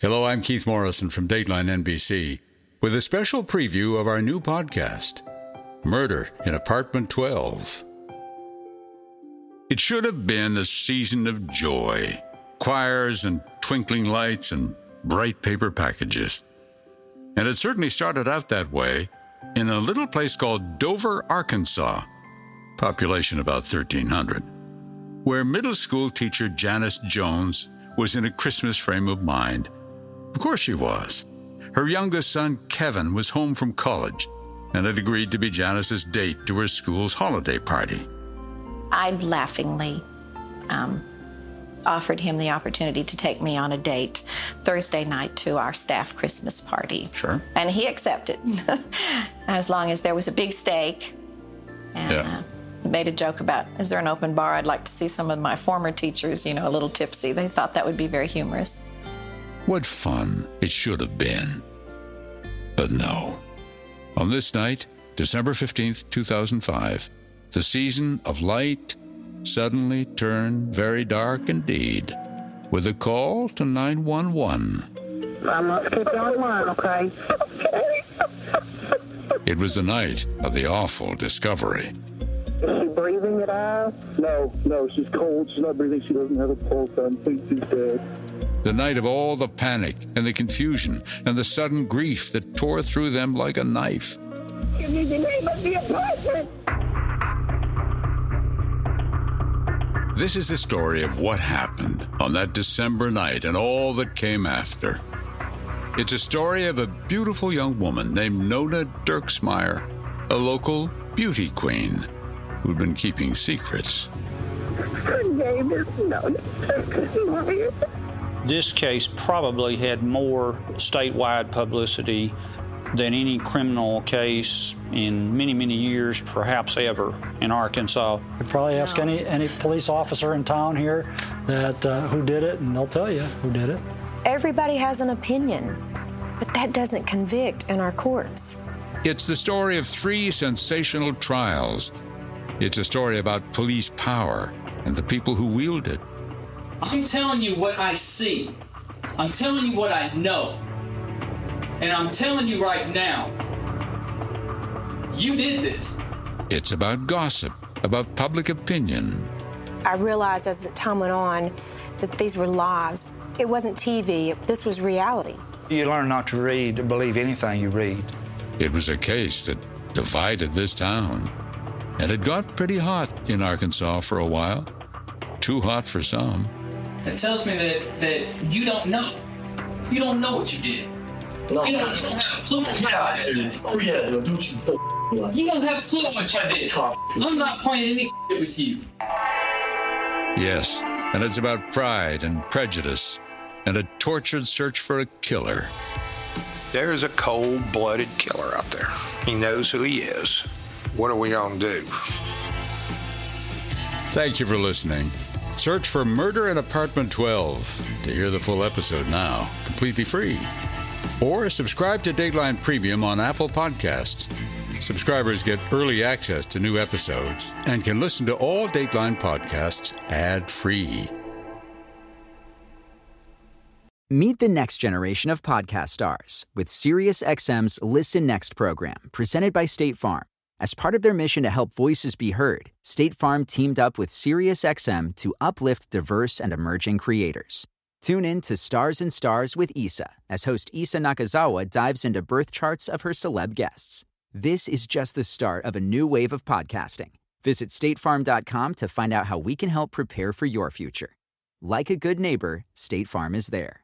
Hello, I'm Keith Morrison from Dateline NBC with a special preview of our new podcast, Murder in Apartment 12. It should have been a season of joy, choirs and twinkling lights and bright paper packages. And it certainly started out that way in a little place called Dover, Arkansas, population about 1,300, where middle school teacher Janice Jones was in a Christmas frame of mind of course she was. Her youngest son, Kevin, was home from college and had agreed to be Janice's date to her school's holiday party. I laughingly um, offered him the opportunity to take me on a date Thursday night to our staff Christmas party. Sure. And he accepted, as long as there was a big steak. And Yeah. uh, made a joke about, is there an open bar? I'd like to see some of my former teachers, you know, a little tipsy. They thought that would be very humorous. What fun it should have been. But no. On this night, December 15th, 2005, the season of light suddenly turned very dark indeed, with a call to 911. I must keep you on line, okay? It was the night of the awful discovery. Is she breathing at all? No, no, she's cold. She's not breathing. She doesn't have a pulse. I think she's dead. The night of all the panic and the confusion and the sudden grief that tore through them like a knife. Give me the name of the apartment. This is the story of what happened on that December night and all that came after. It's a story of a beautiful young woman named Nona Dirksmeyer, a local beauty queen who'd been keeping secrets. Her name is Nona Meyer. This case probably had more statewide publicity than any criminal case in many, many years, perhaps ever, in Arkansas. You probably ask any, any police officer in town here that uh, who did it, and they'll tell you who did it. Everybody has an opinion, but that doesn't convict in our courts. It's the story of three sensational trials. It's a story about police power and the people who wield it. I'm telling you what I see. I'm telling you what I know. And I'm telling you right now, you did this. It's about gossip, about public opinion, I realized as the time went on that these were lives. It wasn't TV, this was reality. You learn not to read or believe anything you read. It was a case that divided this town. And it got pretty hot in Arkansas for a while. Too hot for some. It tells me that, that you don't know. You don't know what you did. You, don't, you don't have a clue what you did. Oh yeah, dude, don't you f- You don't have a clue what you did. I'm not playing any with you. Yes, and it's about pride and prejudice and a tortured search for a killer. There's a cold blooded killer out there. He knows who he is. What are we going to do? Thank you for listening. Search for Murder in Apartment 12 to hear the full episode now, completely free. Or subscribe to Dateline Premium on Apple Podcasts. Subscribers get early access to new episodes and can listen to all Dateline podcasts ad free. Meet the next generation of podcast stars with SiriusXM's Listen Next program, presented by State Farm. As part of their mission to help voices be heard, State Farm teamed up with SiriusXM to uplift diverse and emerging creators. Tune in to Stars and Stars with Issa as host Issa Nakazawa dives into birth charts of her celeb guests. This is just the start of a new wave of podcasting. Visit statefarm.com to find out how we can help prepare for your future. Like a good neighbor, State Farm is there.